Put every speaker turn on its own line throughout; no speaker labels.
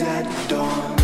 at dawn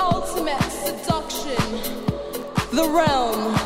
ultimate seduction, the realm.